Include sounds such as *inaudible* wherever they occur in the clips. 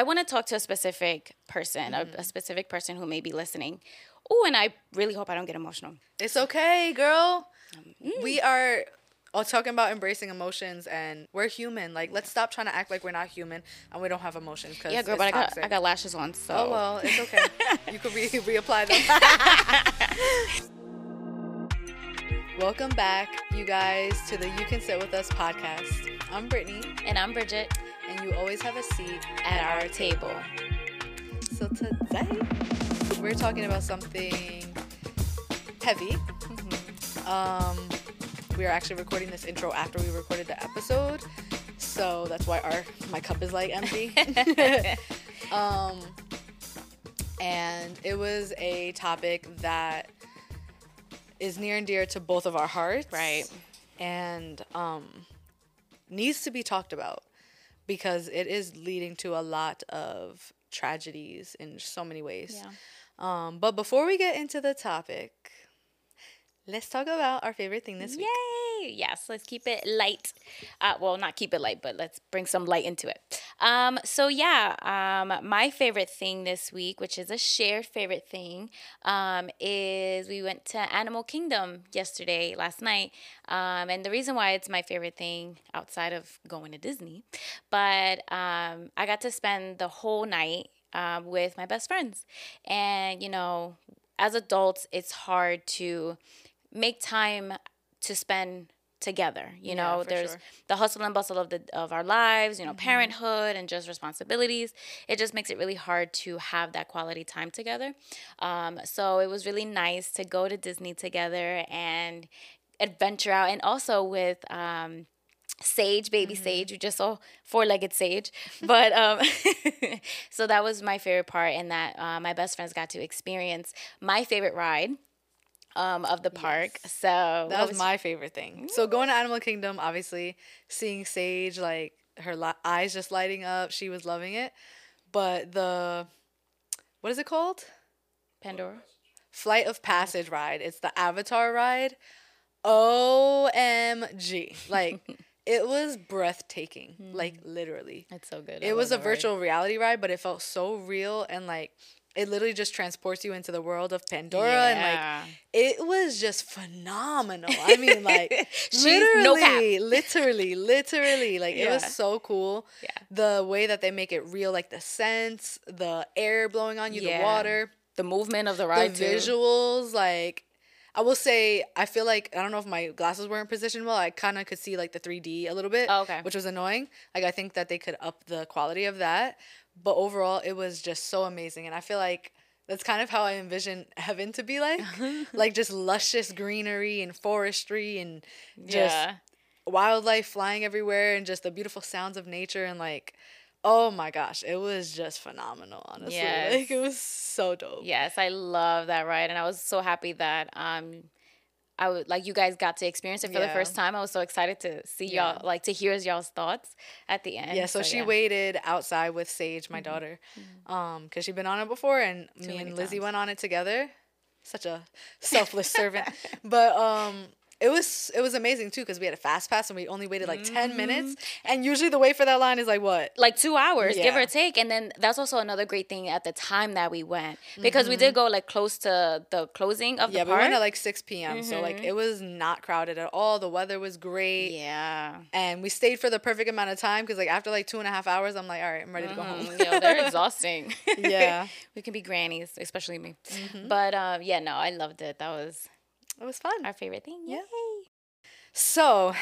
I want to talk to a specific person, Mm-hmm. a, a specific person who may be listening. Oh, and I really hope I don't get emotional. It's okay, girl. Mm. We are all talking about embracing emotions, and we're human. Like, let's stop trying to act like we're not human and we don't have emotions. Cause Yeah, girl, but I got. I got lashes on, so Oh well, it's okay. you could re- *laughs* reapply them. *laughs* Welcome back, you guys, to the You Can Sit With Us podcast. I'm Brittany, And I'm Bridget and you always have a seat at our table. So today, we're talking about something heavy. Um, we are actually recording this intro after we recorded the episode, so that's why our my cup is like empty. *laughs* um, and it was a topic that is near and dear to both of our hearts, Right. And um, needs to be talked about because it is leading to a lot of tragedies in so many ways. Yeah. Um, but before we get into the topic, let's talk about our favorite thing this week. Yay! Yes, let's keep it light. Uh, well, not keep it light, but let's bring some light into it. Um, so yeah, um, my favorite thing this week, which is a shared favorite thing, um, is we went to Animal Kingdom yesterday, last night, um, and the reason why it's my favorite thing outside of going to Disney, but um, I got to spend the whole night um, with my best friends, and you know, as adults, it's hard to make time to spend together you know for there's sure. the hustle and bustle of the of our lives you know parenthood and just responsibilities it just makes it really hard to have that quality time together um, so it was really nice to go to disney together and adventure out and also with um, Sage, baby Sage. You just saw four legged Sage. But um, *laughs* so that was my favorite part, and that uh, my best friends got to experience my favorite ride um, of the park. So That what was my favorite thing. So going to Animal Kingdom, obviously, seeing Sage like her li- eyes just lighting up, she was loving it. But the what is it called? Pandora. Flight of Passage ride. It's the Avatar ride. OMG. Like *laughs* it was breathtaking. Like literally. It's so good. It was a virtual reality ride, but it felt so real and like it literally just transports you into the world of Pandora and like it was just phenomenal. I mean *laughs* like literally, no literally, literally like it was so cool. Yeah. The way that they make it real like the scents, the air blowing on you, the water, the movement of the the ride too. visuals like I will say I feel like I don't know if my glasses weren't positioned well. I kind of could see like the 3D a little bit, Oh, okay. which was annoying. Like I think that they could up the quality of that, but overall it was just so amazing, and I feel like that's kind of how I envision *laughs* heaven to be like, *laughs* like just luscious greenery and forestry and just yeah. wildlife flying everywhere and just the beautiful sounds of nature and like. Oh my gosh, it was just phenomenal, honestly. Yes. Like it was so dope. Yes, I love that ride, and I was so happy that um, I would like you guys got to experience it for the first time. I was so excited to see Yeah. y'all, like to hear y'all's thoughts at the end. Yeah, so, she yeah. Mm-hmm. waited outside with Sage, my daughter, um, because she'd been on it before, and me and Lizzie times. went on it together. Such a *laughs* selfless servant, but um, it was it was amazing too because we had a fast pass and we only waited like ten minutes, Mm-hmm. and usually the wait for that line is like what? like two hours, give or take. And then that's also another great thing at the time that we went because we did go like close to the closing of Mm-hmm. Yeah, the but we went at like six p.m. So like it was not crowded at all. The weather was great, yeah. and we stayed for the perfect amount of time because like after like two and a half hours, I'm like, all right, I'm ready to go home. Mm, Yo, they're *laughs* exhausting. Yeah. *laughs* we can be grannies, especially me. Mm-hmm. But um, yeah, no, I loved it. That was it was fun. our favorite thing. Yeah. Yay. So,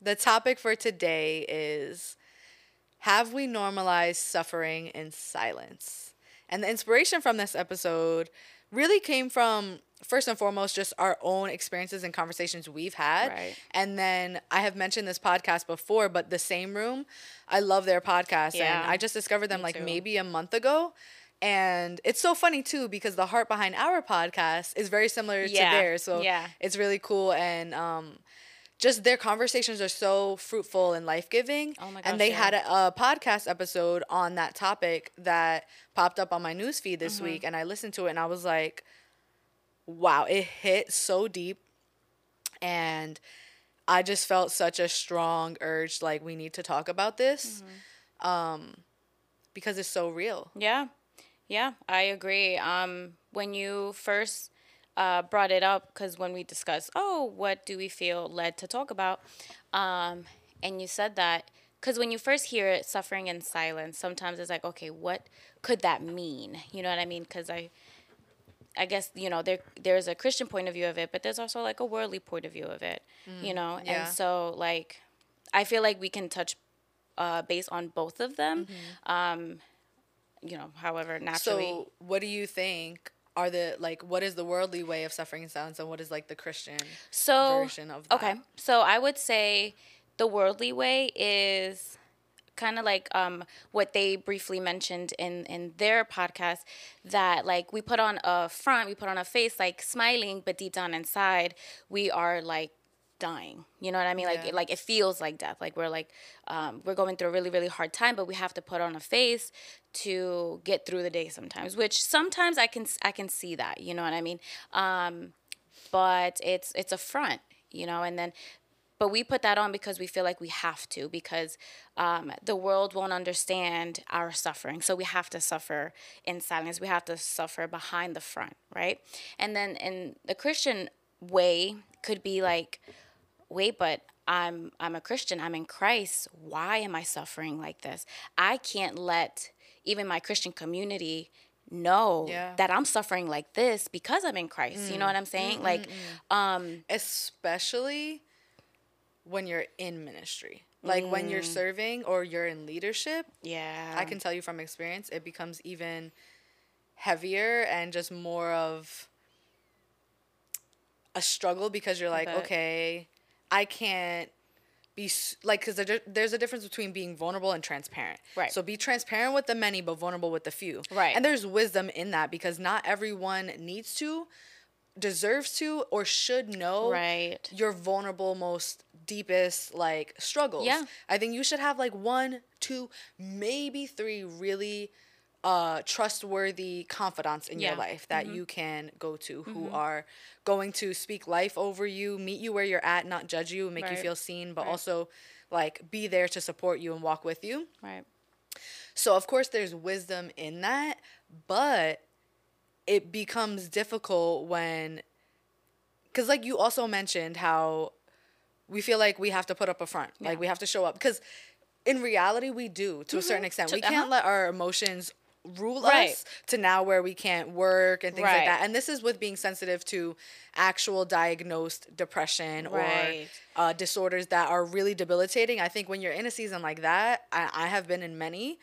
the topic for today is Have we normalized suffering in silence? And the inspiration from this episode really came from, first and foremost, just our own experiences and conversations we've had. Right. And then I have mentioned this podcast before, but The Same Room, I love their podcast. Yeah. And I just discovered them Me like too. maybe a month ago. And it's so funny too because the heart behind our podcast is very similar Yeah. to theirs. So Yeah. it's really cool and um just their conversations are so fruitful and life giving. Oh my gosh, and they yeah. had a, a podcast episode on that topic that popped up on my news feed Mm-hmm. this week, and I listened to it and I was like, wow, it hit so deep, and I just felt such a strong urge like we need to talk about this. Mm-hmm. Um, because it's so real. Yeah, yeah, I agree. Um, when you first uh, brought it up, because when we discussed, oh, what do we feel led to talk about, um, and you said that, because when you first hear it, suffering in silence, sometimes it's like, okay, what could that mean? You know what I mean? Because I, I guess you know there there's a Christian point of view of it, but there's also like a worldly point of view of it. you know, yeah. and so like, I feel like we can touch uh, base on both of them. Um, you know, however, naturally. So, what do you think are the like? What is the worldly way of suffering in silence, and what is like the Christian so version of that? okay so i would say the worldly way is kind of like um, what they briefly mentioned in in their podcast that like we put on a front we put on a face like smiling but deep down inside we are like dying you know what i mean like Yeah. it, like it feels like death like we're like um, we're going through a really really hard time but we have to put on a face to get through the day sometimes which sometimes i can i can see that you know what i mean? Um, but it's it's a front you know and then but we put that on because we feel like we have to because um, the world won't understand our suffering. So we have to suffer in silence. We have to suffer behind the front right? And then in the christian way could be like wait but i'm i'm a christian. I'm in christ. Why am i suffering like this? I can't let even my christian community know Yeah. that i'm suffering like this because i'm in christ you know what i'm saying like um especially when you're in ministry. Like when Mm. you're serving or you're in leadership, yeah I can tell you from experience, it becomes even heavier and just more of a struggle because you're like, bet. okay, I can't be like because there's a difference between being vulnerable and transparent. Right. So be transparent with the many, but vulnerable with the few. Right. And there's wisdom in that because not everyone needs to, deserves to, or should know Right. your vulnerable, most deepest like struggles. Yeah. I think you should have like one, two, maybe three really uh trustworthy confidants in Yeah. your life that you can go to who are going to speak life over you, meet you where you're at, not judge you, make you feel seen, but Right. also like be there to support you and walk with you. right So of course there's wisdom in that, but it becomes difficult when cuz like you also mentioned how we feel like we have to put up a front. Like we have to show up cuz in reality we do to a certain extent. To- We can't uh-huh. let our emotions rule Right. us to now where we can't work and things like that. And this is with being sensitive to actual diagnosed depression Right. or uh, disorders that are really debilitating. I think when you're in a season like that, I, I have been in many.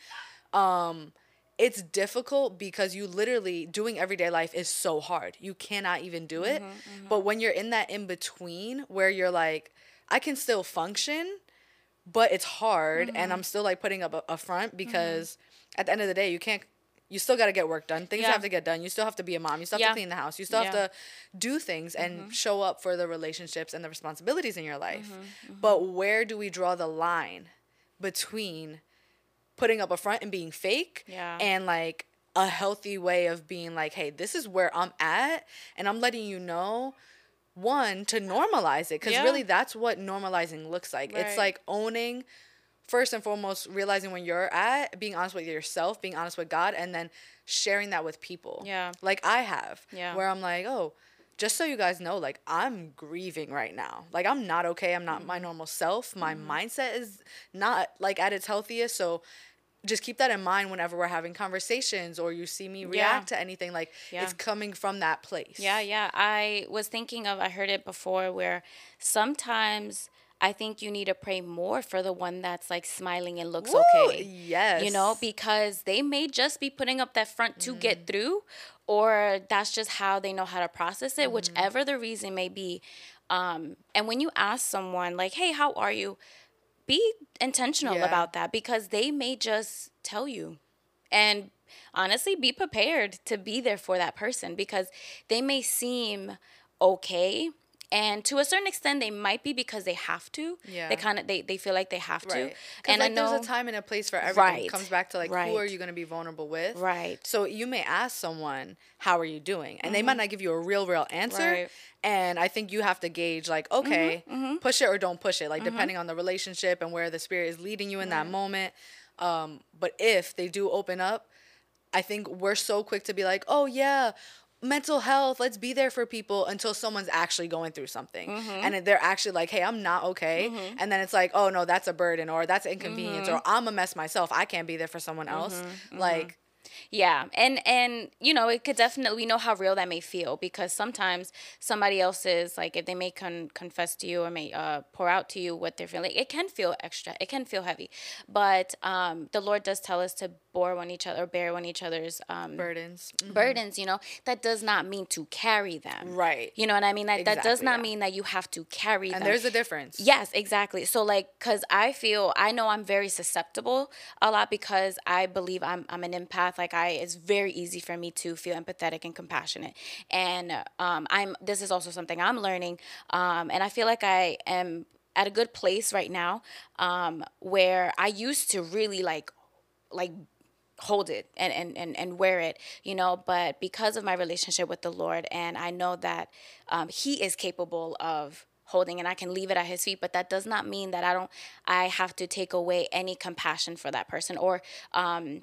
Um, it's difficult because you literally doing everyday life is so hard. You cannot even do it. But when you're in that in between where you're like, I can still function, but it's hard, and I'm still like putting up a, a front because at the end of the day, you can't. You still got to get work done. Things Yeah. have to get done. You still have to be a mom. You still have Yeah. to clean the house. You still have to do things and show up for the relationships and the responsibilities in your life. Mm-hmm, But where do we draw the line between putting up a front and being fake Yeah. and like a healthy way of being like, hey, this is where I'm at and I'm letting you know one to normalize it because Yeah. really that's what normalizing looks like. It's like owning first and foremost realizing when you're at being honest with yourself being honest with god and then sharing that with people Yeah. like i have Yeah. where i'm like oh just so you guys know like i'm grieving right now like i'm not okay i'm not Mm-hmm. my normal self my mindset is not like at its healthiest so just keep that in mind whenever we're having conversations or you see me react to anything like Yeah. it's coming from that place Yeah, yeah. I was thinking of, I heard it before where sometimes I think you need to pray more for the one that's like smiling and looks Woo, okay. yes You know, because they may just be putting up that front to Mm. get through, or that's just how they know how to process it, Mm-hmm. whichever the reason may be. Um, and when you ask someone, like, hey, how are you? Be intentional Yeah. about that because they may just tell you and honestly be prepared to be there for that person because they may seem okay and to a certain extent they might be because they have to Yeah. they kind of they, they feel like they have to Right. Because and like i know there's a time and a place for everything. Right. It comes back to like who are you gonna be vulnerable with? Right. So you may ask someone, How are you doing? And they might not give you a real, real answer. Mm-hmm. Right. Mm-hmm. And I think you have to gauge like, okay, push it or don't push it, like depending on the relationship and where the spirit is leading you in that moment. Um, but if they do open up, I think we're so quick to be like, oh yeah, mental health, let's be there for people until someone's actually going through something. Mm-hmm. And they're actually like, hey, I'm not okay. And then it's like, oh no, that's a burden or that's inconvenience Mm-hmm. or I'm a mess myself. I can't be there for someone else. Like, Yeah, and and you know it could definitely we know how real that may feel because sometimes somebody else's like if they may con- confess to you or may uh, pour out to you what they're feeling, it can feel extra, it can feel heavy, but um, the Lord does tell us to bore one each other, bear one each other's um, burdens. Mm. burdens. You know that does not mean to carry them, Right. You know what I mean? That that does not mean that you have to carry And them. there's a difference. Yes, exactly. So like cuz I feel I know I'm very susceptible a lot because I believe I'm I'm an empath like I it's very easy for me to feel empathetic and compassionate. And um I'm this is also something I'm learning um and I feel like I am at a good place right now um where I used to really like like hold it and, and, and, and wear it, you know, but because of my relationship with the Lord and I know that um, he is capable of holding and I can leave it at his feet, but that does not mean that I don't, I have to take away any compassion for that person or, um,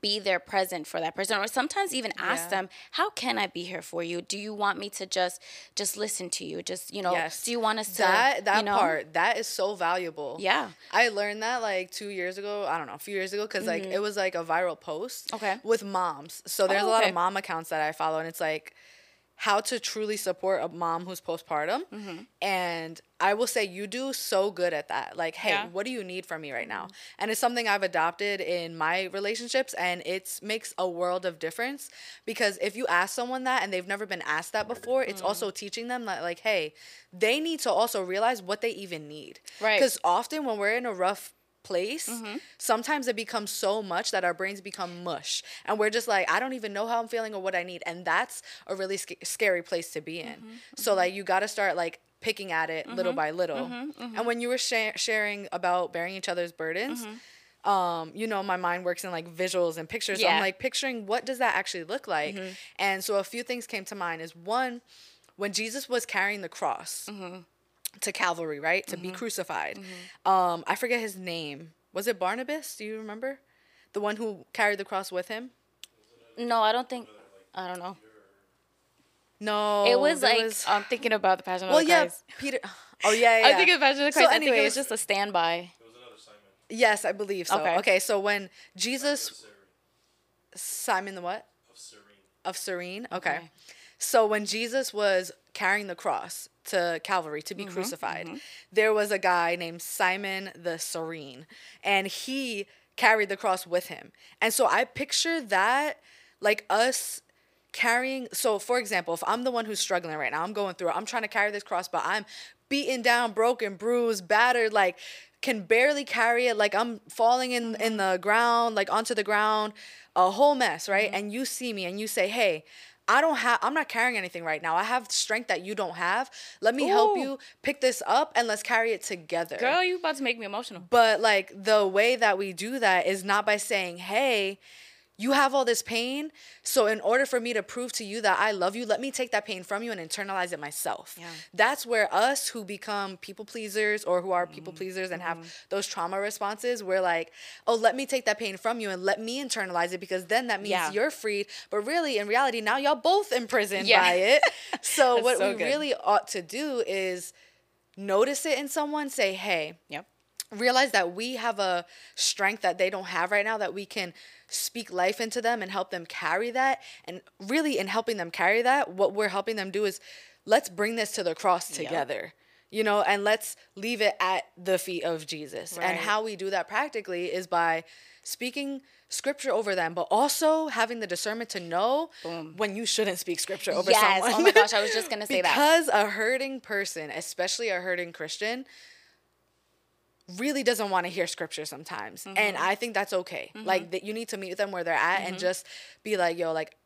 be there present for that person or sometimes even ask Yeah. them how can i be here for you do you want me to just just listen to you just you know Yes. do you want us to that that you know? part that is so valuable. Yeah. I learned that like two years ago. I don't know, a few years ago, because like it was like a viral post. Mm-hmm. Okay. With moms, so there's Oh, a lot of mom accounts that I follow, and it's like how to truly support a mom who's postpartum. Mm-hmm. And I will say you do so good at that. Like, hey, Yeah. what do you need from me right now? And it's something I've adopted in my relationships, and it makes a world of difference because if you ask someone that and they've never been asked that before, it's Mm. also teaching them that, like, hey, they need to also realize what they even need. Right. Because often when we're in a rough place, Mm-hmm. sometimes it becomes so much that our brains become mush. And we're just like, I don't even know how I'm feeling or what I need. And that's a really sc- scary place to be in. Mm-hmm. So, like, you got to start, like, picking at it little by little. Mm-hmm. And when you were sha- sharing about bearing each other's burdens, um, you know, my mind works in like visuals and pictures. So Yeah. I'm like picturing what does that actually look like? And so a few things came to mind is one, when Jesus was carrying the cross to Calvary, right? To be crucified. Um, I forget his name. Was it Barnabas? Do you remember? The one who carried the cross with him? no i don't think i don't know No. it was there like i'm thinking about the passion well, of the yeah, christ Peter. Oh yeah, *laughs* yeah. I think yeah. thinking of Passion of the So Christ. I think it was just a standby. It was another Simon. Yes, I believe so. Okay. Okay, so when Jesus, Simon the what? of Cyrene. Of Cyrene. Okay. Okay. So when Jesus was carrying the cross to Calvary to be Mm-hmm, crucified, mm-hmm. there was a guy named Simon the Cyrene, and he carried the cross with him. And so I picture that like us carrying so for example if i'm the one who's struggling right now i'm going through it i'm trying to carry this cross but i'm beaten down broken bruised battered like can barely carry it like i'm falling in in mm-hmm. the ground like onto the ground a whole mess right? Mm-hmm. And you see me and you say hey I don't have I'm not carrying anything right now. I have strength that you don't have. Let me help you pick this up and let's carry it together. Girl, you about to make me emotional. But like the way that we do that is not by saying, "Hey, you have all this pain, so in order for me to prove to you that I love you, let me take that pain from you and internalize it myself." Yeah. That's where us who become people pleasers or who are Mm-hmm. people pleasers and have those trauma responses, we're like, "Oh, let me take that pain from you and let me internalize it because then that means Yeah. you're freed." But really, in reality, now y'all both imprisoned Yeah. by it. *laughs* So what so we good. really ought to do is notice it in someone, say, "Hey, Yep. Realize that we have a strength that they don't have right now that we can speak life into them and help them carry that. And really in helping them carry that what we're helping them do is let's bring this to the cross together you know and let's leave it at the feet of jesus. And how we do that practically is by speaking scripture over them but also having the discernment to know when you shouldn't speak scripture over Yes. someone Oh my gosh, I was just gonna say that. *laughs* because a hurting person, especially a hurting Christian, really doesn't want to hear scripture sometimes. And Mm-hmm. I think that's okay. Like that you need to meet them where they're at and just be like, yo, like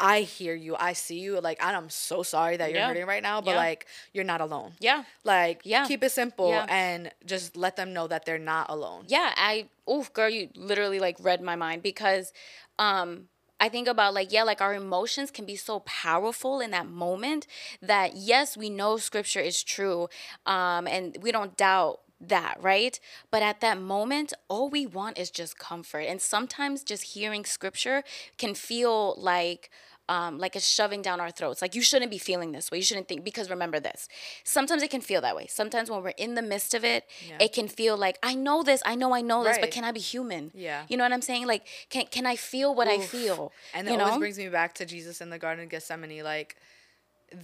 I hear you, I see you. Like I'm so sorry that you're Yeah. hurting right now, but Yeah. like you're not alone. Yeah. Like Yeah. keep it simple Yeah. and just let them know that they're not alone. Yeah, I oof, girl, you literally like read my mind because um I think about like yeah, like our emotions can be so powerful in that moment that yes, we know scripture is true um and we don't doubt that, right? But at that moment, all we want is just comfort. And sometimes just hearing scripture can feel like um, like it's shoving down our throats. Like you shouldn't be feeling this way. You shouldn't think because remember this. Sometimes it can feel that way. Sometimes when we're in the midst of it, Yeah. it can feel like I know this, I know I know this, but can I be human? Yeah. You know what I'm saying? Like can can I feel what I feel? And you it know? always brings me back to Jesus in the Garden of Gethsemane. Like,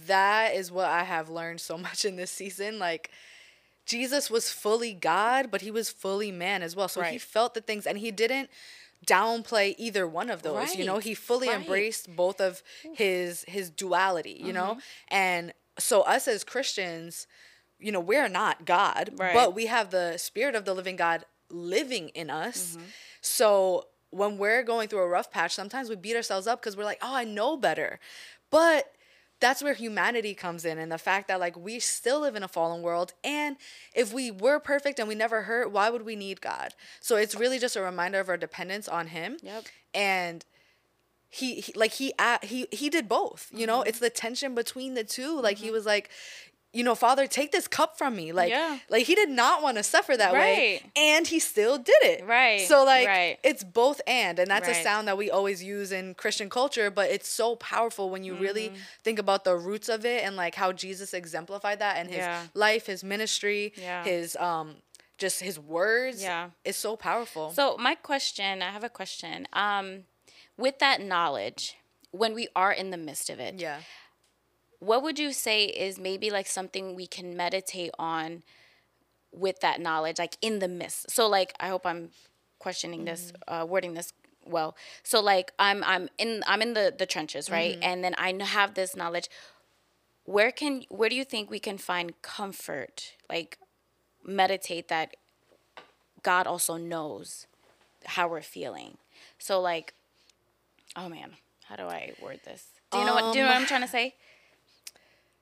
that is what I have learned so *laughs* much in this season. Like, Jesus was fully God, but he was fully man as well. So he felt the things, and he didn't downplay either one of those. You know, he fully right. embraced both of his his duality. You know, Mm-hmm. and so us as Christians, you know, we're not God, Right. but we have the Spirit of the living God living in us. Mm-hmm. So when we're going through a rough patch, sometimes we beat ourselves up because we're like, oh, I know better. But that's where humanity comes in and the fact that like we still live in a fallen world and if we were perfect and we never hurt why would we need god? So it's really just a reminder of our dependence on him. Yep. and he, he like he he he did both you know? Mm-hmm. it's the tension between the two. Like he was like you know father take this cup from me like Yeah. like he did not want to suffer that way and he still did it Right, so like right. it's both and and that's a sound that we always use in christian culture but it's so powerful when you really Mm-hmm. think about the roots of it and like how jesus exemplified that and his Yeah. life his ministry Yeah. his um just his words Yeah. is so powerful So my question, I have a question. Um, with that knowledge, when we are in the midst of it, yeah what would you say is maybe like something we can meditate on with that knowledge, like in the midst? So like, I hope I'm questioning this, mm-hmm. uh, wording this well. So like, I'm I'm in I'm in the the trenches, right? Mm-hmm. And then I have this knowledge. Where can where do you think we can find comfort? Like, meditate that God also knows how we're feeling. So like, oh man, how do I word this? Do you know what? Do you know what I'm um, trying to say?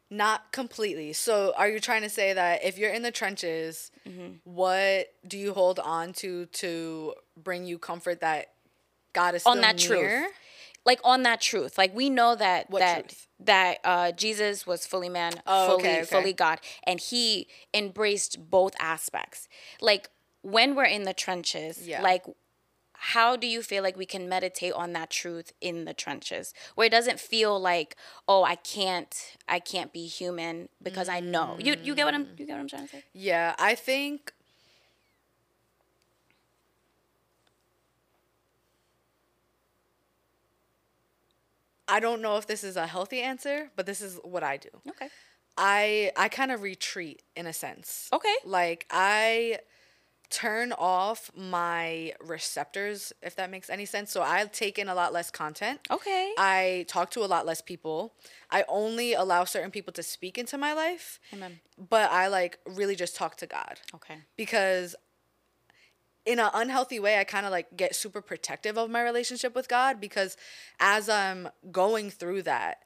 Not completely. So, are you trying to say that if you're in the trenches, Mm-hmm. what do you hold on to to bring you comfort that God is still on that near? truth like on that truth like we know that What that truth? that uh jesus was fully man Oh, fully okay, okay. fully god and he embraced both aspects like when we're in the trenches Yeah. like how do you feel like we can meditate on that truth in the trenches? Where it doesn't feel like oh i can't i can't be human because i know. You you get what i'm you get what i'm trying to say? Yeah, I think I don't know if this is a healthy answer, but this is what I do. okay. I I kind of retreat in a sense. okay. Like I turn off my receptors if that makes any sense. So I take in a lot less content. okay I talk to a lot less people. I only allow certain people to speak into my life, amen but I like really just talk to God okay because in an unhealthy way, I kind of like get super protective of my relationship with God because as I'm going through that,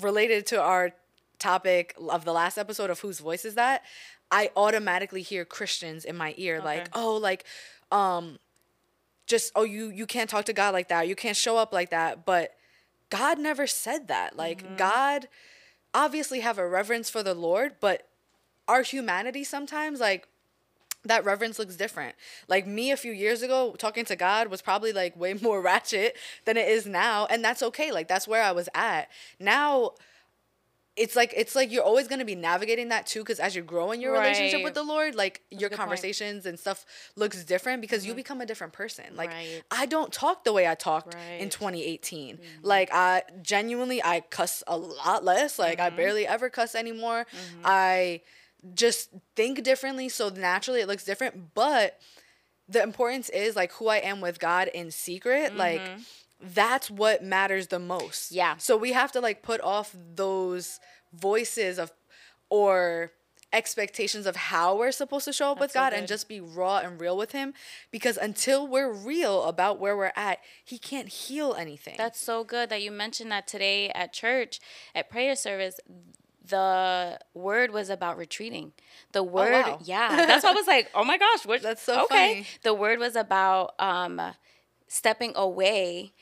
related to our topic of the last episode of whose voice is that, I automatically hear Christians in my ear like, oh, like, um, just oh, you you can't talk to God like that, you can't show up like that, but God never said that. Like God obviously have a reverence for the Lord, but our humanity sometimes like that reverence looks different. Like me a few years ago, talking to God was probably like way *laughs* more ratchet than it is now, and that's okay. Like that's where I was at. Now it's like it's like you're always gonna be navigating that too, because as you grow in your relationship with the Lord, like your good point. conversations and stuff looks different because you mm-hmm. become a different person. Like Right. I don't talk the way I talked in Right. 2018. Mm-hmm. Like I genuinely I cuss a lot less. Like Mm-hmm. I barely ever cuss anymore. Mm-hmm. I just think differently so naturally it looks different but the importance is like who i am with god in secret like that's what matters the most. Yeah. so we have to like put off those voices of or expectations of how we're supposed to show up with That's so god and just be raw and real with him because until we're real about where we're at he can't heal anything That's so good that you mentioned that today at church at prayer service. The word was about retreating. The word, wow. yeah, that's why I was like, oh my gosh, what? *laughs* That's so okay. funny. The word was about um, stepping away,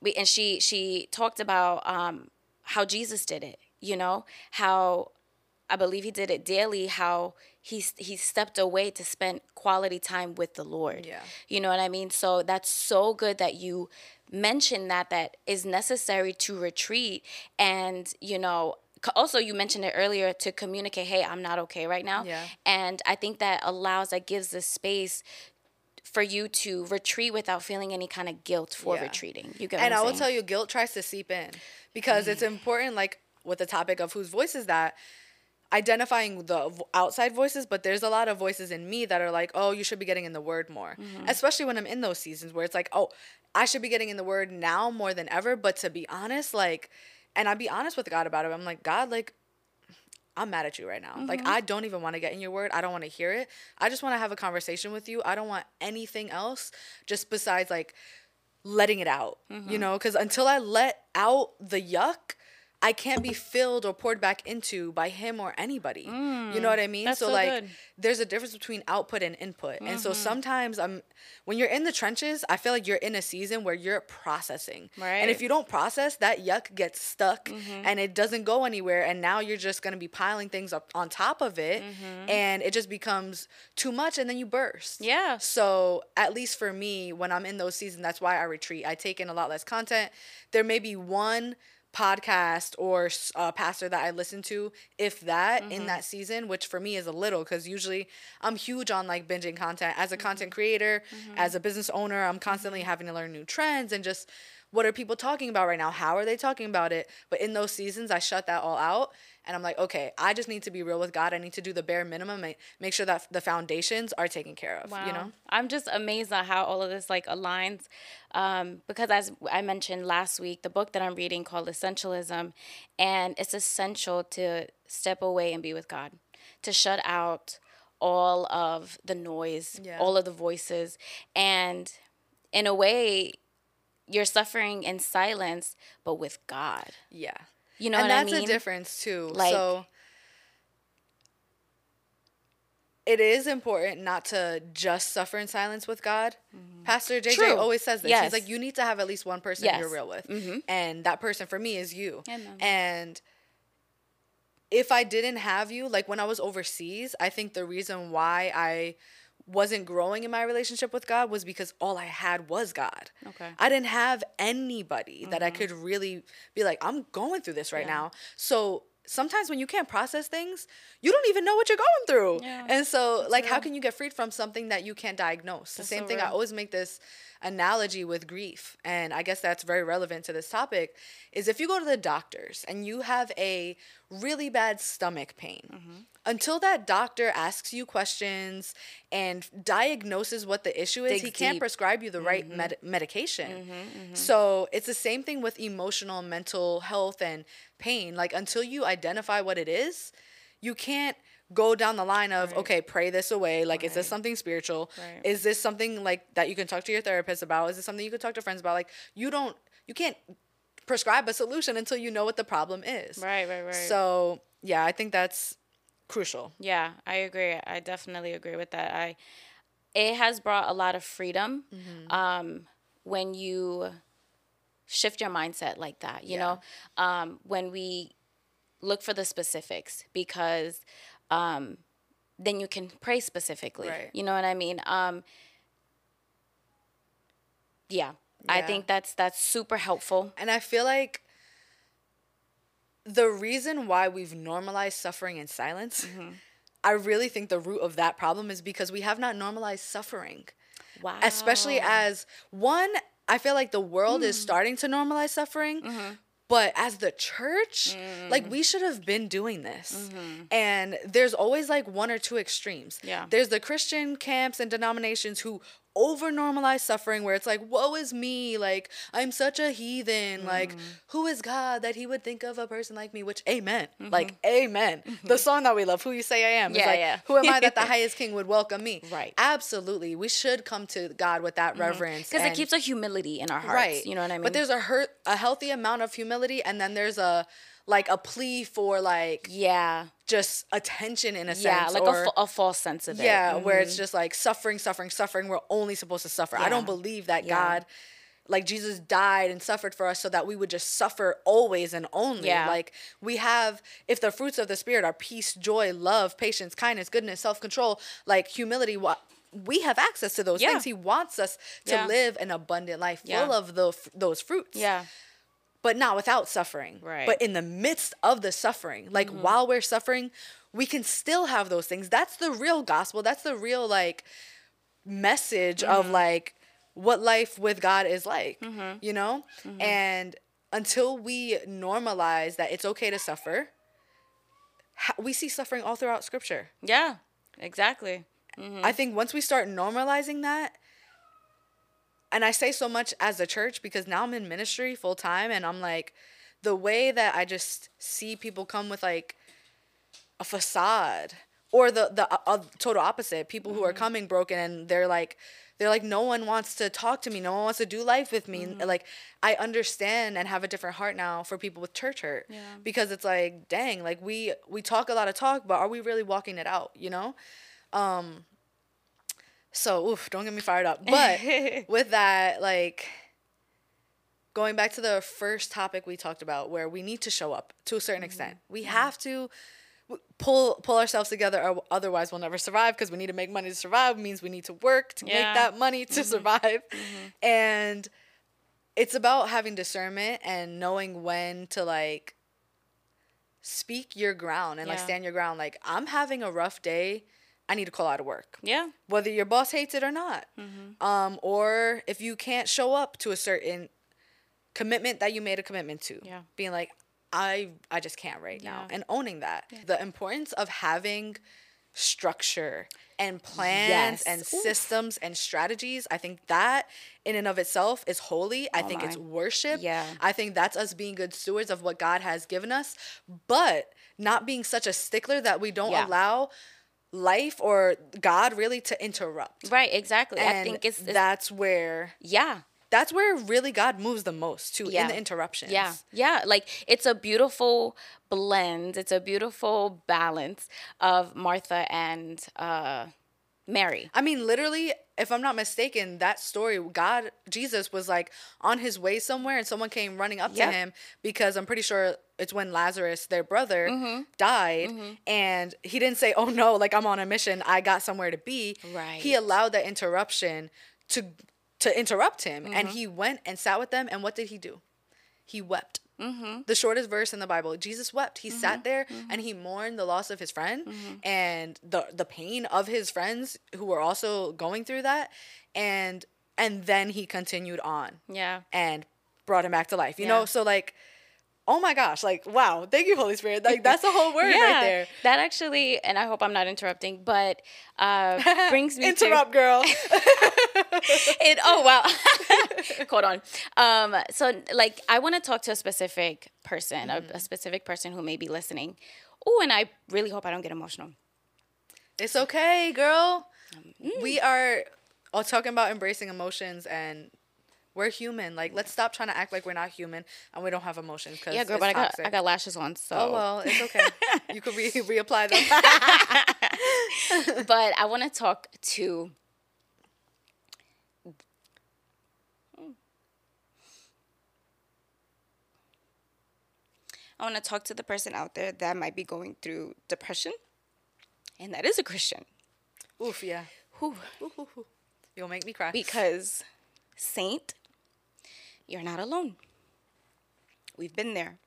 We- and she she talked about um, how Jesus did it. You know how I believe he did it daily. How he's he stepped away to spend quality time with the Lord. Yeah. You know what I mean? So that's so good that you mentioned that that is necessary to retreat and you know also you mentioned it earlier to communicate hey i'm not okay right now Yeah. and i think that allows that gives the space for you to retreat without feeling any kind of guilt for Yeah. retreating you get and I will tell you, guilt tries to seep in because it's mm-hmm. important, like with the topic of whose voice is that, identifying the outside voices, but there's a lot of voices in me that are like, oh, you should be getting in the word more. Mm-hmm. Especially when I'm in those seasons where it's like, oh, I should be getting in the word now more than ever. But to be honest, like, and I'd be honest with God about it. I'm like, God, like, I'm mad at you right now. Like mm-hmm. I don't even want to get in your word. I don't want to hear it. I just want to have a conversation with you. I don't want anything else just besides like letting it out. You mm-hmm. know, cuz until I let out the yuck, I can't be filled or poured back into by him or anybody. you know mm, what I mean? so so like good. there's a difference between output and input. And so mm-hmm. sometimes I'm when you're in the trenches, I feel like you're in a season where you're processing. Right. And if you don't process, that yuck gets stuck mm-hmm. and it doesn't go anywhere and now you're just going to be piling things up on top of it mm-hmm. and it just becomes too much and then you burst. Yeah. So, at least for me when I'm in those seasons, that's why I retreat. I take in a lot less content. There may be one podcast or uh, pastor that I listen to, if that, in mm-hmm. that season, which for me is a little because usually I'm huge on like binging content. As a mm-hmm. content creator, mm-hmm. as a business owner, I'm constantly having to learn new trends and just what are people talking about right now? How are they talking about it? But in those seasons, I shut that all out and I'm like, okay, I just need to be real with God. I need to do the bare minimum, make, make sure that the foundations are taken care of, you know? I'm just amazed at how all of this like aligns. Um, because as I mentioned last week, the book that I'm reading called Essentialism, and it's essential to step away and be with God, to shut out all of the noise, Yeah. all of the voices, and in a way, you're suffering in silence, but with God. Yeah. You know and what I that's mean? a difference too. Like- so it is important not to just suffer in silence with God. Pastor JJ Mm-hmm. True. always says this. Yes. He's like, you need to have at least one person Yes. Mm-hmm. you're real with. And that person for me is you. Amen. And if I didn't have you, like when I was overseas, I think the reason why I wasn't growing in my relationship with God was because all I had was God. Okay. Mm-hmm. I didn't have anybody that I could really be like, I'm going through this right now. So sometimes when you can't process things, you don't even know what you're going through. Yeah, and so, like, how can you get freed from something that you can't diagnose? The same so thing, I always make this analogy with grief. And I guess that's very relevant to this topic is if you go to the doctors and you have a really bad stomach pain, Mm-hmm. until that doctor asks you questions and diagnoses what the issue is, he Digs can't deep. prescribe you the right mm-hmm. med- medication. Mm-hmm, mm-hmm. So it's the same thing with emotional, mental health, and pain. Like until you identify what it is, you can't go down the line of Right. okay pray this away like is this something spiritual Right. is this something like that you can talk to your therapist about is this something you can talk to friends about like you don't you can't prescribe a solution until you know what the problem is Right, right, right. so yeah i think that's crucial Yeah, I agree. I definitely agree with that. I it has brought a lot of freedom Mm-hmm. um, when you shift your mindset like that. You Yeah. know, um, when we look for the specifics because um, then you can pray specifically. Right. You know what I mean? Um, yeah, I think that's that's super helpful. And I feel like the reason why we've normalized suffering in silence, Mm-hmm. I really think the root of that problem is because we have not normalized suffering. Wow. Especially as one, I feel like the world Mm. is starting to normalize suffering. Mm-hmm. But as the church, like we should have been doing this. And there's always like one or two extremes. Mm-hmm. Yeah. There's the Christian camps and denominations who over normalize suffering where it's like, woe is me, like I'm such a heathen, like Mm-hmm. who is God that he would think of a person like me? Which amen. Mm-hmm. Like amen. The song that we love, Who You Say I Am. is Yeah, like, yeah. Who am I that the *laughs* highest king would welcome me? Right. Absolutely. We should come to God with that reverence. because it keeps a humility in our hearts. right. You know what I mean? But there's a hurt a healthy amount of humility and then there's a like a plea for like yeah, just attention in a yeah, sense. like or, a, false sense of it. yeah, where it's mm-hmm. just like suffering, suffering, suffering. We're only supposed to suffer. I don't believe that Yeah. God like Jesus died and suffered for us so that we would just suffer always and only. Yeah. Like we have if the fruits of the spirit are peace, joy, love, patience, kindness, goodness, self-control, like humility, what we have access to those Yeah. things. He wants us to Yeah. live an abundant life Yeah. full of the, those fruits Yeah. But not without suffering. Right. Mm-hmm. But in the midst of the suffering, like while we're suffering, we can still have those things. That's the real gospel. That's the real like message Mm-hmm. of like what life with God is like, Mm-hmm. you know? And until we normalize that it's okay to suffer, we see suffering all throughout scripture. Yeah. Exactly. I think once we start normalizing that, and I say so much as a church because now I'm in ministry full time and I'm like, the way that I just see people come with like a facade or the the uh, uh, total opposite people who are coming broken and they're like they're like no one wants to talk to me. No one wants to do life with me. Like i understand and have a different heart now for people with church hurt Yeah. because it's like dang like we we talk a lot of talk but are we really walking it out you know? Um so oof don't get me fired up. But *laughs* with that like going back to the first topic we talked about where we need to show up to a certain extent. Mm-hmm. We mm-hmm. have to pull pull ourselves together or otherwise we'll never survive because we need to make money to survive means we need to work to Yeah. make that money to mm-hmm. survive. And it's about having discernment and knowing when to like speak your ground and like stand your ground. Like i'm having a rough day i need to call out of work Yeah. whether your boss hates it or not. Um, or if you can't show up to a certain commitment that you made a commitment to. Yeah. Being like, I I just can't right now. And owning that. Yeah. The importance of having structure and plans Yes. and Oof. systems and strategies. I think that in and of itself is holy. I Oh think it's worship. Yeah. I think that's us being good stewards of what God has given us, but not being such a stickler that we don't Yeah. allow life or God really to interrupt. Right. Exactly. I think it's, it's that's where yeah. that's where really God moves the most too Yeah. in the interruptions. Yeah, yeah. Like it's a beautiful blend. It's a beautiful balance of Martha and uh, Mary. I mean, literally, if I'm not mistaken, that story, God, Jesus was like on his way somewhere and someone came running up Yep. to him because I'm pretty sure it's when Lazarus, their brother, Mm-hmm. died. And he didn't say, oh no, like I'm on a mission. I got somewhere to be. Right. He allowed that interruption to to interrupt him. Mm-hmm. And he went and sat with them. And what did he do? He wept. Mm-hmm. the shortest verse in the Bible. Jesus wept. He sat there and he mourned the loss of his friend Mm-hmm. and the the pain of his friends who were also going through that and and then he continued on Yeah. and brought him back to life. You know, so like oh my gosh, like wow, thank you Holy Spirit. Like that's a whole word right there. That actually, and I hope I'm not interrupting, but uh, *laughs* brings me Interrupt girl. to *laughs* it. Oh wow, *laughs* hold on. Um, so like, I want to talk to a specific person, a, a specific person who may be listening. Oh, and I really hope I don't get emotional. it's okay, girl. Mm. We are all talking about embracing emotions and we're human. Like, let's stop trying to act like we're not human and we don't have emotions. Cause Yeah, girl, but I got. I got lashes on, so. Oh well, it's okay. *laughs* you could re- reapply them. *laughs* but I want to talk to. I want to talk to the person out there that might be going through depression, and that is a Christian. Oof, yeah. Ooh, ooh, ooh. You'll make me cry. Because, Saint, you're not alone. We've been there.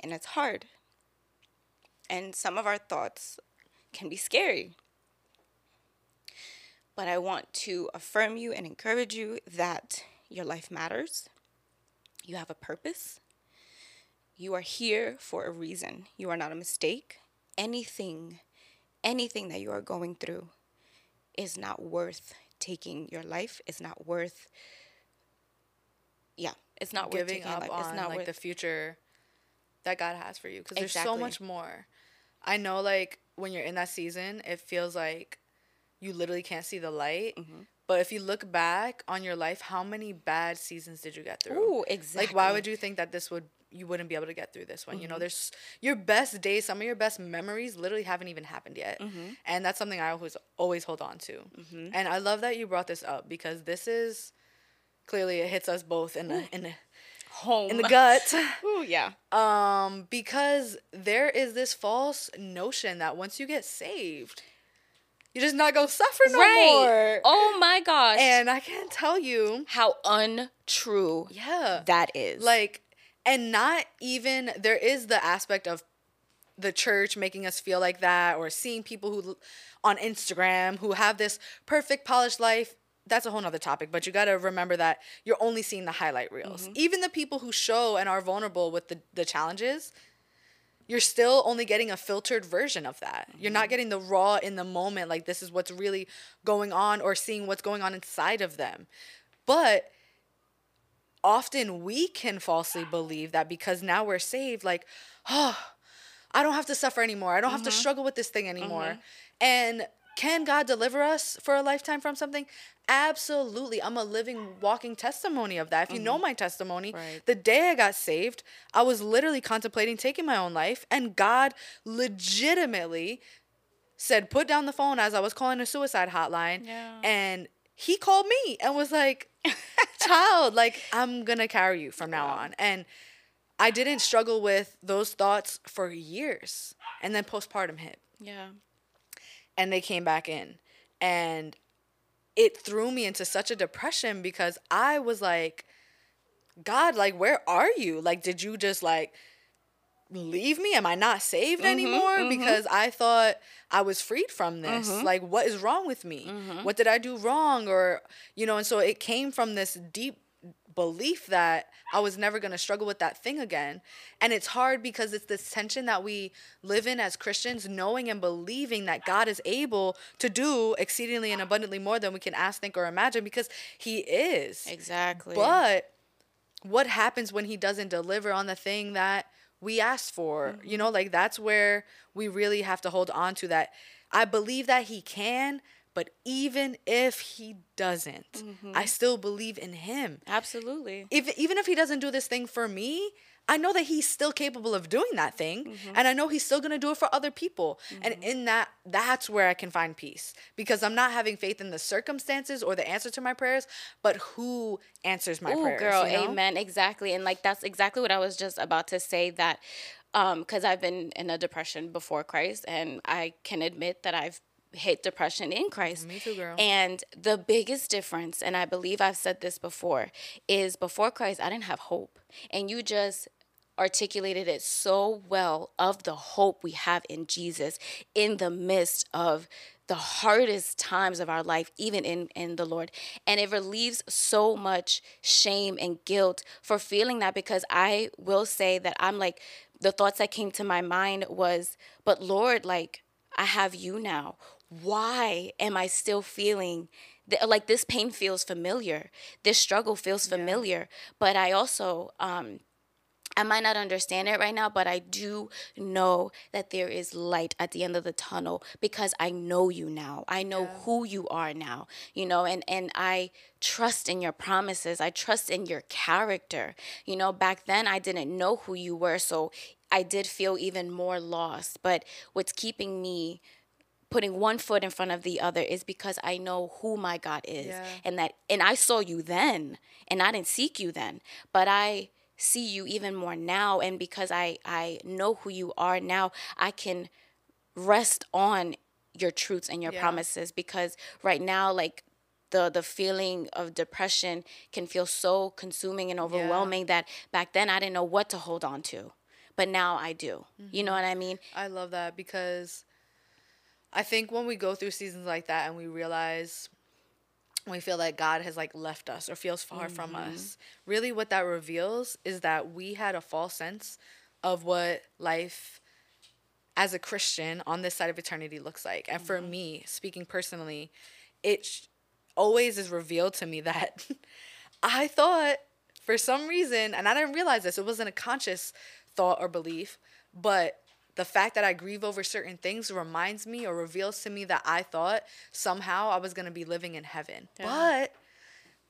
And it's hard. And some of our thoughts can be scary. But I want to affirm you and encourage you that your life matters. You have a purpose. You are here for a reason. You are not a mistake. Anything, anything that you are going through is not worth taking your life. is not worth. Yeah, it's not worth giving up life. It's on not like worth. the future that God has for you because there's so much more. I know like when you're in that season, it feels like you literally can't see the light. Mm-hmm. But if you look back on your life, how many bad seasons did you get through? Ooh, exactly. Like why would you think that this would you wouldn't be able to get through this one? You Mm-hmm. know, there's your best days, some of your best memories literally haven't even happened yet. Mm-hmm. And that's something I always always hold on to. And I love that you brought this up because this is clearly it hits us both in the in the Home. in the gut. *laughs* *laughs* Ooh, yeah. Um, because there is this false notion that once you get saved, you're just not gonna suffer no more. Oh my gosh. And I can't tell you, how untrue yeah, that is. like, and not even there is the aspect of the church making us feel like that, or seeing people who on Instagram who have this perfect polished life. That's a whole nother topic, but you got to remember that you're only seeing the highlight reels. Mm-hmm. Even the people who show and are vulnerable with the, the challenges, you're still only getting a filtered version of that. You're not mm-hmm. getting the raw in the moment, like this is what's really going on, or seeing what's going on inside of them. But often we can falsely believe that because now we're saved, like, oh, *sighs* I don't have to suffer anymore. I don't have to mm-hmm. struggle with this thing anymore. And can God deliver us for a lifetime from something? Absolutely. I'm a living, walking testimony of that. If you know mm-hmm. my testimony, Right. the day I got saved, I was literally contemplating taking my own life, and God legitimately said, Put down the phone as I was calling a suicide hotline. Yeah. And he called me and was like, Child, like, I'm going to carry you from now on. And I didn't struggle with those thoughts for years. And then postpartum hit yeah. And they came back in. And it threw me into such a depression because I was like, God, like, where are you? Like, did you just like leave me? Am I not saved mm-hmm, anymore? Mm-hmm. Because I thought I was freed from this. Mm-hmm. Like, what is wrong with me? What did I do wrong? Or, you know, and so it came from this deep belief that I was never going to struggle with that thing again. And it's hard because it's this tension that we live in as Christians, knowing and believing that God is able to do exceedingly and abundantly more than we can ask, think, or imagine because He is. Exactly. But what happens when He doesn't deliver on the thing that we asked for? You mm-hmm. know, like that's where we really have to hold on to that. I believe that He can. But even if he doesn't, I mm-hmm. still believe in him Absolutely. if even if he doesn't do this thing for me, I know that he's still capable of doing that thing, mm-hmm. and I know he's still gonna do it for other people. And mm-hmm. in that, that's where I can find peace because I'm not having faith in the circumstances or the answer to my prayers, but who answers my Oh, prayers. girl, you know? amen. Exactly. And like that's exactly what I was just about to say that um cuz I've been in a depression before Christ and I can admit that I've hit depression in Christ. Me too, girl. And the biggest difference and I believe I've said this before is before Christ I didn't have hope. And you just articulated it so well of the hope we have in Jesus in the midst of the hardest times of our life, even in, in the Lord. And it relieves so much shame and guilt for feeling that because I will say that I'm like, the thoughts that came to my mind was, but Lord, like, I have you now. Why am I still feeling th- like this pain feels familiar? This struggle feels familiar. But I also, um, I might not understand it right now, but I do know that there is light at the end of the tunnel because I know you now. I know who you are now, you know, and, and I trust in your promises. I trust in your character. You know, back then I didn't know who you were, so I did feel even more lost. But what's keeping me putting one foot in front of the other is because I know who my God is Yeah. and that and I saw you then and I didn't seek you then but I see you even more now. And because I I know who you are now I can rest on your truths and your Yeah. promises because right now like the the feeling of depression can feel so consuming and overwhelming that back then I didn't know what to hold on to but now I do. You know mm-hmm. what I mean? I love that because I think when we go through seasons like that and we realize we feel like God has like left us or feels far from mm-hmm. us, really what that reveals is that we had a false sense of what life as a Christian on this side of eternity looks like. And for mm-hmm. me, speaking personally, it sh- always is revealed to me *laughs* that I thought for some reason, and I didn't realize this, it wasn't a conscious thought or belief, but the fact that I grieve over certain things reminds me or reveals to me that I thought somehow I was going to be living in heaven. But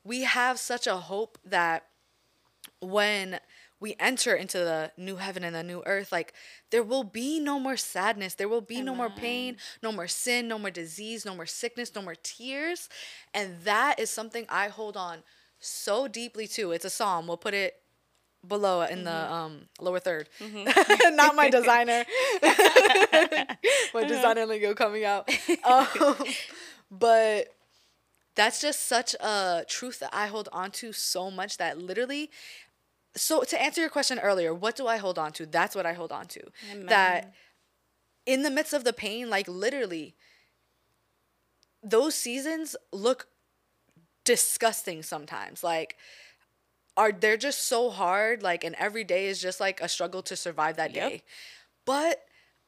we have such a hope that when we enter into the new heaven and the new earth, like there will be no more sadness, there will be no more pain, no more sin, no more disease, no more sickness, no more tears. And that is something I hold on so deeply too. It's a psalm. We'll put it below in the Mm-hmm. um lower 3rd *laughs* Not my designer. *laughs* my designer lingo coming out. *laughs* Um, but that's just such a truth that I hold on to so much that literally so to answer your question earlier, what do I hold on to? That's what I hold on to. That in the midst of the pain, like literally, those seasons look disgusting sometimes. Like, are they're just so hard? Like, and every day is just like a struggle to survive that Yep. day. But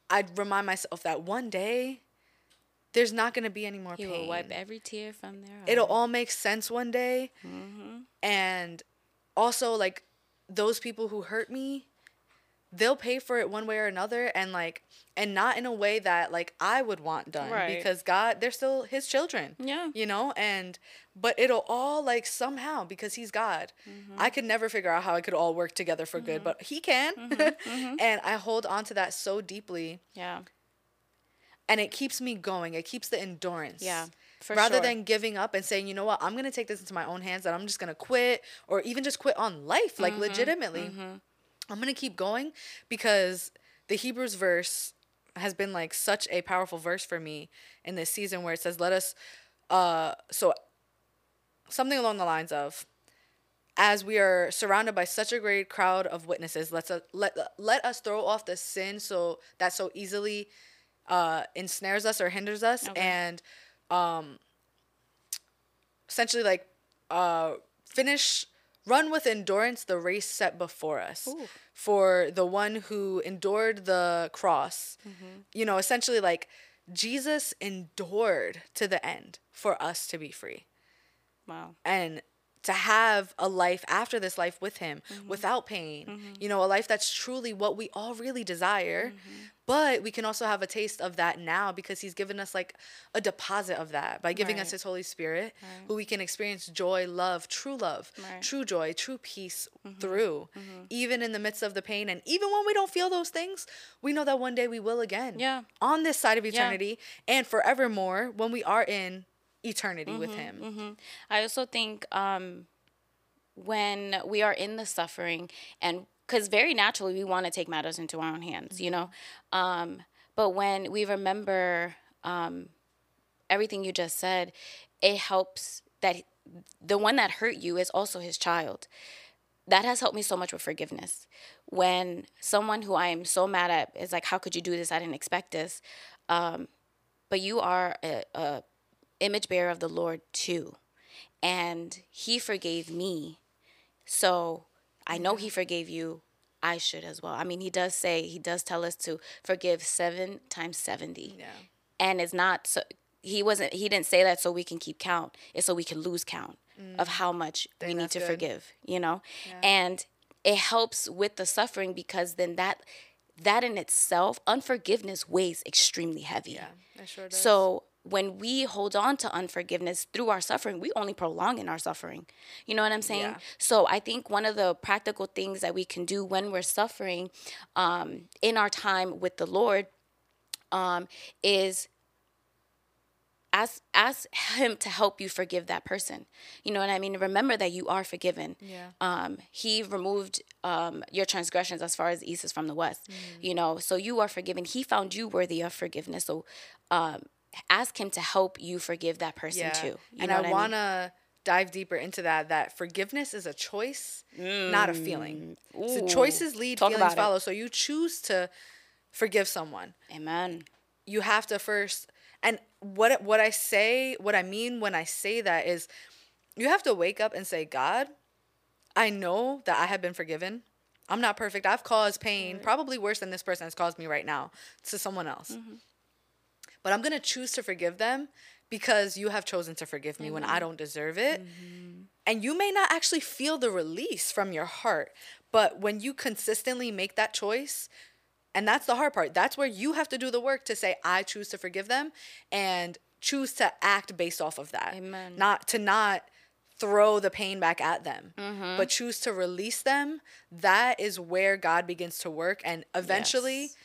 I'd remind myself that one day there's not gonna be any more He pain. will wipe every tear from their It'll all make sense one day. Mm-hmm. And also, like, those people who hurt me, they'll pay for it one way or another. And, like, and not in a way that, like, I would want done. Right. Because God, they're still His children. Yeah. You know? And, but it'll all, like, somehow, because He's God. Mm-hmm. I could never figure out how it could all work together for good, mm-hmm. but He can. Mm-hmm. *laughs* and I hold on to that so deeply. Yeah. And it keeps me going, it keeps the endurance Yeah. For rather sure. than giving up and saying, you know what, I'm gonna take this into my own hands and I'm just gonna quit or even just quit on life, like Mm-hmm. legitimately. I'm gonna keep going because the Hebrews verse has been like such a powerful verse for me in this season where it says, Let us uh so something along the lines of as we are surrounded by such a great crowd of witnesses, let's uh, let let us throw off the sin so that so easily uh, ensnares us or hinders us, Okay. and um, essentially like uh, finish run with endurance the race set before us. Ooh. For the one who endured the cross, mm-hmm. you know, essentially like Jesus endured to the end for us to be free wow. and to have a life after this life with him mm-hmm. without pain mm-hmm. you know a life that's truly what we all really desire. Mm-hmm. But we can also have a taste of that now because he's given us like a deposit of that by giving us his holy spirit who we can experience joy love true love Right. true joy true peace through even in the midst of the pain. And even when we don't feel those things we know that one day we will again Yeah. on this side of Yeah. eternity and forevermore when we are in eternity with him Mm-hmm. I also think um, when we are in the suffering, and because very naturally we want to take matters into our own hands, you know, um, but when we remember um, everything you just said, it helps that the one that hurt you is also his child. That has helped me so much with forgiveness. When someone who I am so mad at is like, "How could you do this? I didn't expect this," um, but you are a, a image bearer of the Lord too. And he forgave me. So I know he forgave you. I should as well. I mean, he does say, he does tell us to forgive seven times 70. yeah And it's not so, he wasn't, he didn't say that so we can keep count. It's so we can lose count of how much we need Mm. to good. forgive, you know? And it helps with the suffering because then that, that in itself, unforgiveness weighs extremely heavy. yeah that sure does. So when we hold on to unforgiveness through our suffering, we only prolong in our suffering. You know what I'm saying? Yeah. So I think one of the practical things that we can do when we're suffering um, in our time with the Lord um, is ask ask him to help you forgive that person. You know what I mean? Remember that you are forgiven. Yeah. Um, he removed um, your transgressions as far as the east is from the west. You know, so you are forgiven. He found you worthy of forgiveness. So um, ask him to help you forgive that person too. You and know I what I mean? want to dive deeper into that. That forgiveness is a choice, not a feeling. So Mm. Choices lead, Talk feelings about it. follow. So you choose to forgive someone. Amen. You have to first. And what what I say, what I mean when I say that is, you have to wake up and say, God, I know that I have been forgiven. I'm not perfect. I've caused pain, probably worse than this person has caused me right now, to someone else. Mm-hmm. But I'm going to choose to forgive them because you have chosen to forgive me when I don't deserve it. And you may not actually feel the release from your heart, but when you consistently make that choice, and that's the hard part, that's where you have to do the work to say, I choose to forgive them and choose to act based off of that. Amen. Not to not throw the pain back at them, Mm-hmm. but choose to release them. That is where God begins to work. And eventually, Yes.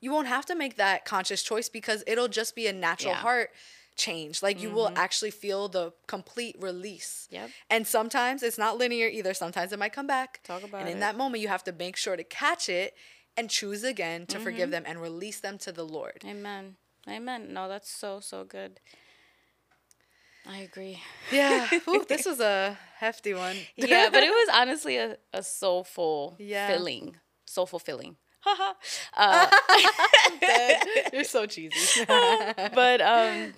You won't have to make that conscious choice because it'll just be a natural Yeah. heart change. Like you will mm-hmm. actually feel the complete release. Yep. And sometimes it's not linear either. Sometimes it might come back. Talk about And in it. that moment, you have to make sure to catch it and choose again to forgive mm-hmm. them and release them to the Lord. Amen. Amen. No, that's so so good. I agree. Yeah. *laughs* Ooh, this was a hefty one. yeah, but it *laughs* was honestly a, a soulful Yeah. filling. Soulful filling. *laughs* Uh, *laughs* *laughs* You're so cheesy. but um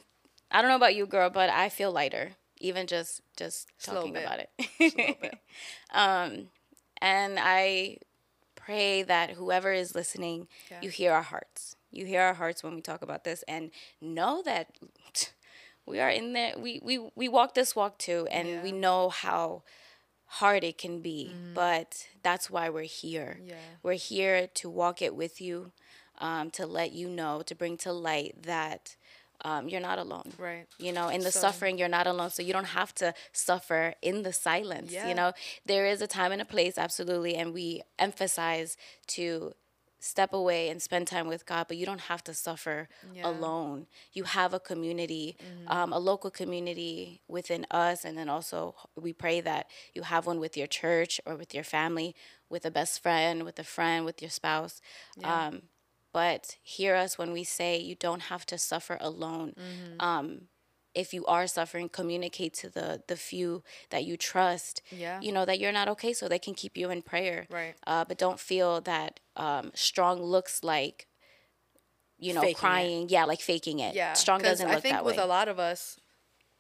I don't know about you, girl, but I feel lighter. Even just just talking about it. um and I pray that whoever is listening, Yeah. you hear our hearts. You hear our hearts when we talk about this and know that *sniffs* we are in there we we, we walk this walk too and Yeah. we know how hard it can be but that's why we're here Yeah. we're here to walk it with you um, to let you know to bring to light that um, you're not alone Right. you know in the So- suffering you're not alone so you don't have to suffer in the silence Yeah. you know there is a time and a place absolutely and we emphasize to step away and spend time with god but you don't have to suffer Yeah. Mm-hmm. alone you have a community um, a local community within us and then also we pray that you have one with your church or with your family with a best friend with a friend with your spouse um, but hear us when we say you don't have to suffer alone Mm-hmm. um, if you are suffering communicate to the the few that you trust Yeah. you know that you're not okay so they can keep you in prayer Right. uh, but don't feel that um, strong looks like you know Faking it. crying yeah like faking it Yeah. strong doesn't look that way. I think with a lot of us,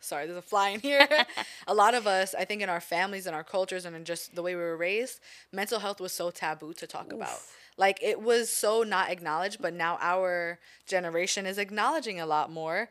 sorry, there's a fly in here. *laughs* a lot of us, I think in our families and our cultures and in just the way we were raised, mental health was so taboo to talk about. Like it was so not acknowledged, but now our generation is acknowledging a lot more.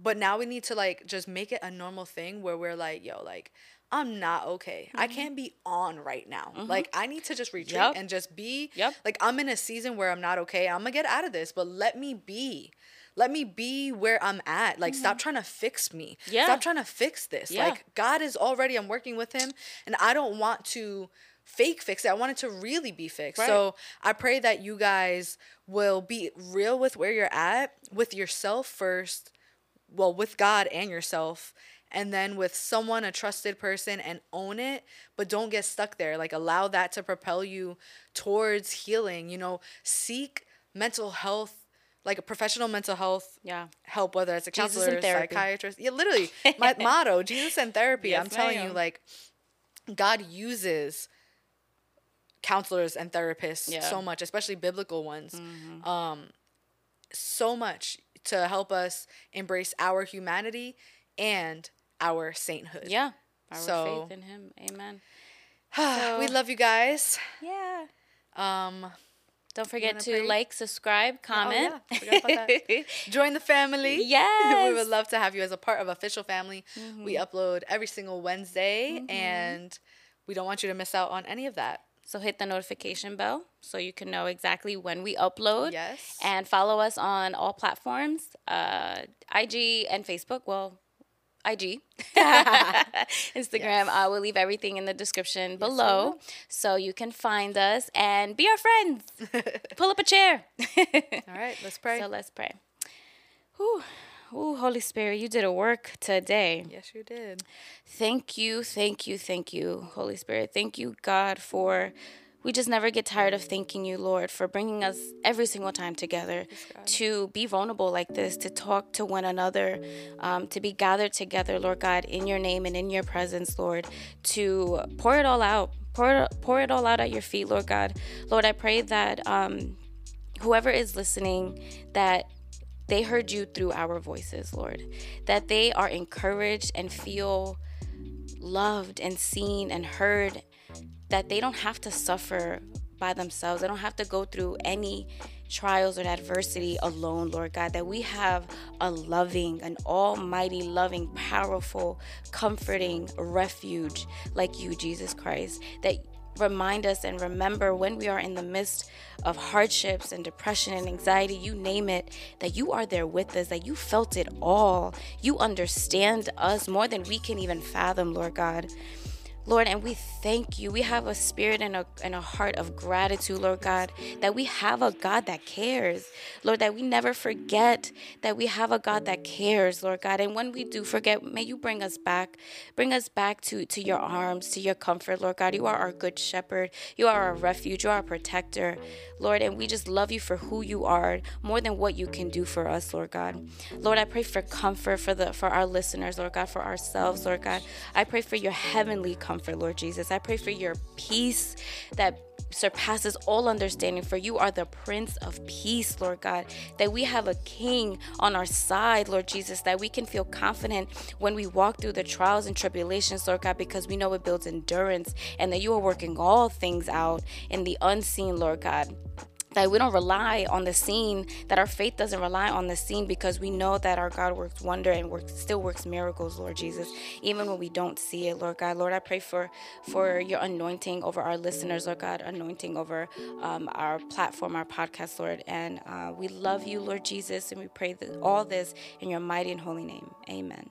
But now we need to like just make it a normal thing where we're like, yo, like I'm not okay. I mm-hmm. can't be on right now. Mm-hmm. Like I need to just retreat Yep. and just be Yep. like I'm in a season where I'm not okay. I'm gonna get out of this, but let me be. Let me be where I'm at. Like stop mm-hmm. trying to fix me. Yeah. Stop trying to fix this. Yeah. Like God is already I'm working with him and I don't want to fake fix it. I want it to really be fixed. Right. So I pray that you guys will be real with where you're at, with yourself first, well, with God and yourself, and then with someone, a trusted person, and own it, but don't get stuck there. Like, allow that to propel you towards healing. You know, seek mental health, like a professional mental health yeah help, whether it's a counselor, psychiatrist. Yeah, literally, *laughs* my motto, Jesus and therapy. Yes, I'm telling you, like, God uses counselors and therapists Yeah. so much, especially biblical ones, um, so much to help us embrace our humanity and our sainthood. yeah our So- faith in him amen *sighs* we love you guys. yeah Um, don't forget wanna pray? like subscribe comment yeah, about that. *laughs* join the family. *laughs* Yes. we would love to have you as a part of official family. We upload every single Wednesday, and we don't want you to miss out on any of that. So hit the notification bell so you can know exactly when we upload. Yes. And follow us on all platforms, uh, IG and Facebook. Well, IG, *laughs* Instagram. I will leave everything in the description below so you can find us and be our friends. *laughs* Pull up a chair. *laughs* All right, let's pray. so let's pray. Whew. Ooh, Holy Spirit, you did a work today. yes, you did. Thank you, thank you, thank you, Holy Spirit. Thank you, God, for we just never get tired of thanking you, Lord, for bringing us every single time together to be vulnerable like this, to talk to one another, um, to be gathered together, Lord God, in your name and in your presence, Lord, to pour it all out, pour it, pour it all out at your feet, Lord God. Lord, I pray that um, whoever is listening, that they heard you through our voices, Lord. That they are encouraged and feel loved and seen and heard. That they don't have to suffer by themselves. They don't have to go through any trials or adversity alone, Lord God. That we have a loving, an almighty, loving, powerful, comforting refuge like you, Jesus Christ. That remind us and remember when we are in the midst of hardships and depression and anxiety, you name it, that you are there with us, that you felt it all. You understand us more than we can even fathom, Lord God. Lord, and we thank you. We have a spirit and a, and a heart of gratitude, Lord God, that we have a God that cares. Lord, that we never forget that we have a God that cares, Lord God. And when we do forget, may you bring us back. Bring us back to, to your arms, to your comfort, Lord God. You are our good shepherd. You are our refuge. You are our protector, Lord. And we just love you for who you are more than what you can do for us, Lord God. Lord, I pray for comfort for the for our listeners, Lord God, for ourselves, Lord God. I pray for your heavenly comfort, Lord Jesus. I pray for your peace that surpasses all understanding, for you are the Prince of Peace, Lord God. That we have a King on our side, Lord Jesus, that we can feel confident when we walk through the trials and tribulations, Lord God, because we know it builds endurance and that you are working all things out in the unseen, Lord God that we don't rely on the seen, that our faith doesn't rely on the seen because we know that our God works wonder and works still works miracles, Lord Jesus, even when we don't see it, Lord God. Lord, I pray for for your anointing over our listeners, Lord God, anointing over um, our platform, our podcast, Lord. And uh, we love you, Lord Jesus, and we pray that all this in your mighty and holy name. Amen.